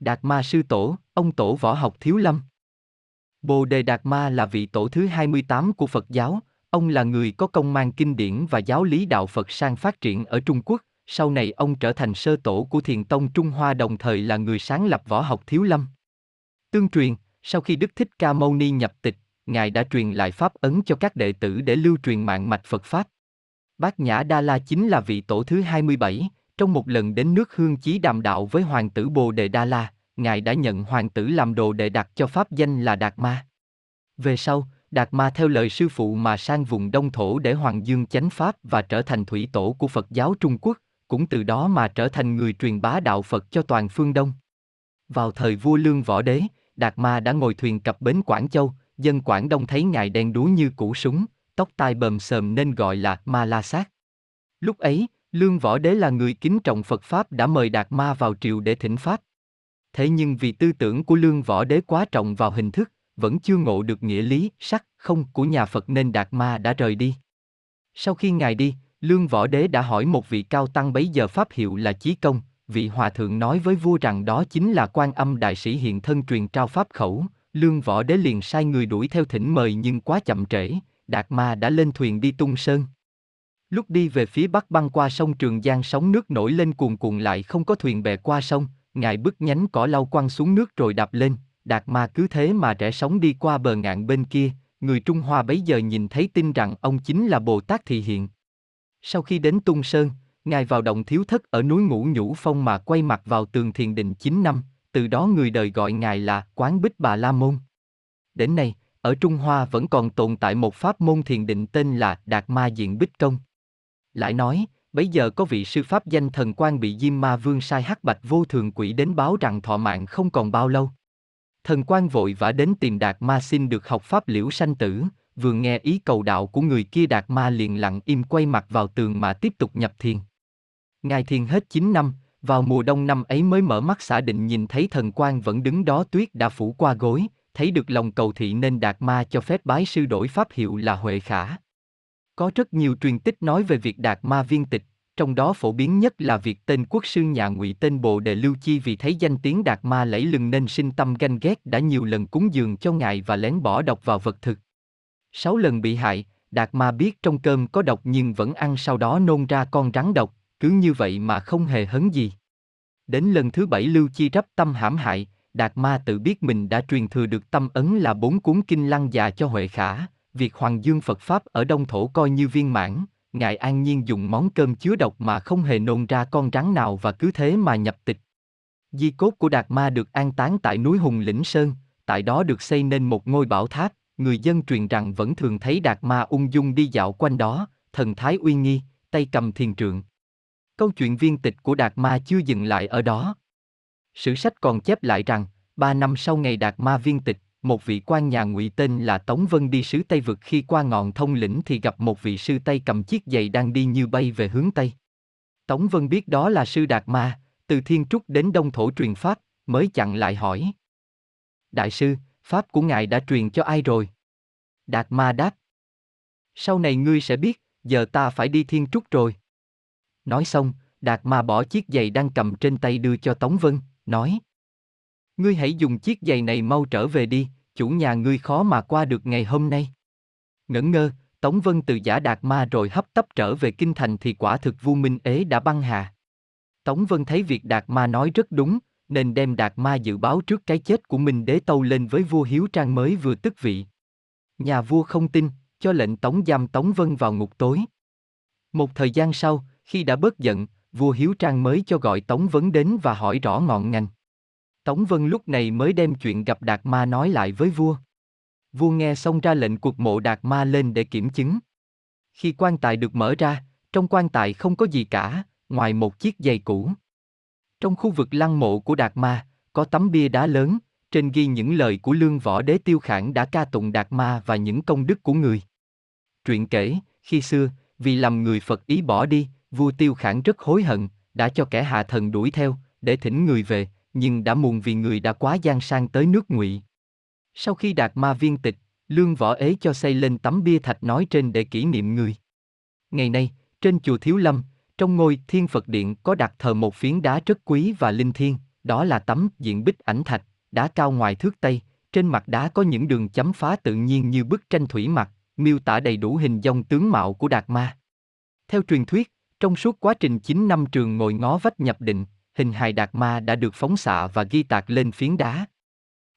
Đạt Ma Sư Tổ, ông Tổ Võ học Thiếu Lâm. Bồ Đề Đạt Ma là vị tổ thứ 28 của Phật giáo, ông là người có công mang kinh điển và giáo lý đạo Phật sang phát triển ở Trung Quốc, sau này ông trở thành sơ tổ của thiền tông Trung Hoa đồng thời là người sáng lập võ học Thiếu Lâm. Tương truyền, sau khi Đức Thích Ca Mâu Ni nhập tịch, Ngài đã truyền lại Pháp ấn cho các đệ tử để lưu truyền mạng mạch Phật Pháp. Bát Nhã Đa La chính là vị tổ thứ 27, trong một lần đến nước hương chí đàm đạo với hoàng tử Bồ Đề Đa La, Ngài đã nhận hoàng tử làm đồ đệ đặt cho Pháp danh là Đạt Ma. Về sau, Đạt Ma theo lời sư phụ mà sang vùng Đông Thổ để Hoàng Dương chánh Pháp và trở thành thủy tổ của Phật giáo Trung Quốc, cũng từ đó mà trở thành người truyền bá đạo Phật cho toàn phương Đông. Vào thời vua Lương Võ Đế, Đạt Ma đã ngồi thuyền cập bến Quảng Châu, dân Quảng Đông thấy ngài đen đúa như củ súng, tóc tai bờm sờm nên gọi là Ma La Sát. Lúc ấy, Lương Võ Đế là người kính trọng Phật Pháp đã mời Đạt Ma vào triều để thỉnh Pháp. Thế nhưng vì tư tưởng của Lương Võ Đế quá trọng vào hình thức, vẫn chưa ngộ được nghĩa lý, sắc, không của nhà Phật nên Đạt Ma đã rời đi. Sau khi ngài đi, Lương Võ Đế đã hỏi một vị cao tăng bấy giờ pháp hiệu là Chí Công, vị hòa thượng nói với vua rằng đó chính là quan âm đại sĩ hiện thân truyền trao pháp khẩu, Lương Võ Đế liền sai người đuổi theo thỉnh mời nhưng quá chậm trễ, Đạt Ma đã lên thuyền đi tung sơn. Lúc đi về phía bắc băng qua sông Trường Giang sóng nước nổi lên cuồn cuộn lại không có thuyền bè qua sông, ngài bước nhánh cỏ lau quăng xuống nước rồi đạp lên, Đạt Ma cứ thế mà rẽ sóng đi qua bờ ngạn bên kia, người Trung Hoa bấy giờ nhìn thấy tin rằng ông chính là Bồ Tát Thị Hiện. Sau khi đến Tung Sơn, Ngài vào động thiếu thất ở núi Ngũ Nhũ Phong mà quay mặt vào tường thiền định 9 năm, từ đó người đời gọi Ngài là Quán Bích Bà La Môn. Đến nay, ở Trung Hoa vẫn còn tồn tại một pháp môn thiền định tên là Đạt Ma Diện Bích Công. Lại nói, bấy giờ có vị sư pháp danh thần quan bị Diêm Ma Vương sai hắc bạch vô thường quỷ đến báo rằng thọ mạng không còn bao lâu. Thần quan vội vã đến tìm Đạt Ma xin được học pháp liễu sanh tử, vừa nghe ý cầu đạo của người kia Đạt Ma liền lặng im quay mặt vào tường mà tiếp tục nhập thiền. Ngài thiền hết 9 năm, vào mùa đông năm ấy mới mở mắt xả định nhìn thấy thần quan vẫn đứng đó tuyết đã phủ qua gối, thấy được lòng cầu thị nên Đạt Ma cho phép bái sư đổi pháp hiệu là Huệ Khả. Có rất nhiều truyền tích nói về việc Đạt Ma viên tịch, trong đó phổ biến nhất là việc tên quốc sư nhà ngụy tên Bồ Đề Lưu Chi vì thấy danh tiếng Đạt Ma lẫy lừng nên sinh tâm ganh ghét đã nhiều lần cúng dường cho ngài và lén bỏ độc vào vật thực. Sáu lần bị hại, Đạt Ma biết trong cơm có độc nhưng vẫn ăn sau đó nôn ra con rắn độc, cứ như vậy mà không hề hấn gì. Đến lần thứ bảy Lưu Chi rắp tâm hãm hại, Đạt Ma tự biết mình đã truyền thừa được tâm ấn là bốn cuốn kinh lăng già cho Huệ Khả, việc Hoàng Dương Phật Pháp ở Đông Thổ coi như viên mãn, Ngài an nhiên dùng món cơm chứa độc mà không hề nôn ra con rắn nào và cứ thế mà nhập tịch. Di cốt của Đạt Ma được an táng tại núi Hùng Lĩnh Sơn, tại đó được xây nên một ngôi bảo tháp, người dân truyền rằng vẫn thường thấy Đạt Ma ung dung đi dạo quanh đó, thần thái uy nghi, tay cầm thiền trượng. Câu chuyện viên tịch của Đạt Ma chưa dừng lại ở đó. Sử sách còn chép lại rằng, ba năm sau ngày Đạt Ma viên tịch, một vị quan nhà ngụy tên là Tống Vân đi sứ Tây vực khi qua ngọn thông lĩnh thì gặp một vị sư Tây cầm chiếc giày đang đi như bay về hướng Tây. Tống Vân biết đó là sư Đạt Ma, từ Thiên Trúc đến Đông Thổ truyền Pháp, mới chặn lại hỏi. Đại sư, Pháp của ngài đã truyền cho ai rồi? Đạt Ma đáp. Sau này ngươi sẽ biết, giờ ta phải đi Thiên Trúc rồi. Nói xong, Đạt Ma bỏ chiếc giày đang cầm trên tay đưa cho Tống Vân, nói. Ngươi hãy dùng chiếc giày này mau trở về đi, chủ nhà ngươi khó mà qua được ngày hôm nay. Ngẩn ngơ, Tống Vân từ giả Đạt Ma rồi hấp tấp trở về kinh thành thì quả thực vu minh ế đã băng hà. Tống Vân thấy việc Đạt Ma nói rất đúng, nên đem Đạt Ma dự báo trước cái chết của Minh Đế tâu lên với vua Hiếu Trang mới vừa tức vị. Nhà vua không tin, cho lệnh tống giam Tống Vân vào ngục tối. Một thời gian sau, khi đã bớt giận, vua Hiếu Trang mới cho gọi Tống Vấn đến và hỏi rõ ngọn ngành. Tống Vân lúc này mới đem chuyện gặp Đạt Ma nói lại với vua. Vua nghe xong ra lệnh cuộc mộ Đạt Ma lên để kiểm chứng. Khi quan tài được mở ra, trong quan tài không có gì cả, ngoài một chiếc giày cũ. Trong khu vực lăng mộ của Đạt Ma, có tấm bia đá lớn, trên ghi những lời của lương võ đế tiêu khản đã ca tụng Đạt Ma và những công đức của người. Truyện kể, khi xưa, vì làm người Phật ý bỏ đi, vua tiêu khản rất hối hận, đã cho kẻ hạ thần đuổi theo, để thỉnh người về, nhưng đã muộn vì người đã quá gian sang tới nước ngụy. Sau khi đạt ma viên tịch, lương võ ế cho xây lên tấm bia thạch nói trên để kỷ niệm người. Ngày nay, trên chùa Thiếu Lâm, trong ngôi Thiên Phật Điện có đặt thờ một phiến đá rất quý và linh thiêng, đó là tấm diện bích ảnh thạch, đá cao ngoài thước tây, trên mặt đá có những đường chấm phá tự nhiên như bức tranh thủy mặc, miêu tả đầy đủ hình dong tướng mạo của Đạt Ma. Theo truyền thuyết, trong suốt quá trình 9 năm trường ngồi ngó vách nhập định, hình hài Đạt Ma đã được phóng xạ và ghi tạc lên phiến đá.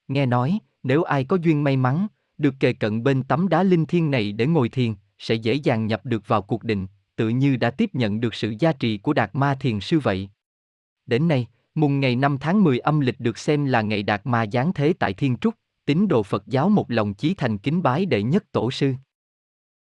Nghe nói, nếu ai có duyên may mắn, được kề cận bên tấm đá linh thiêng này để ngồi thiền, sẽ dễ dàng nhập được vào cuộc định, tự như đã tiếp nhận được sự gia trì của Đạt Ma thiền sư vậy. Đến nay, mùng ngày 5 tháng 10 âm lịch được xem là ngày Đạt Ma giáng thế tại Thiên Trúc, tín đồ Phật giáo một lòng chí thành kính bái đệ nhất tổ sư.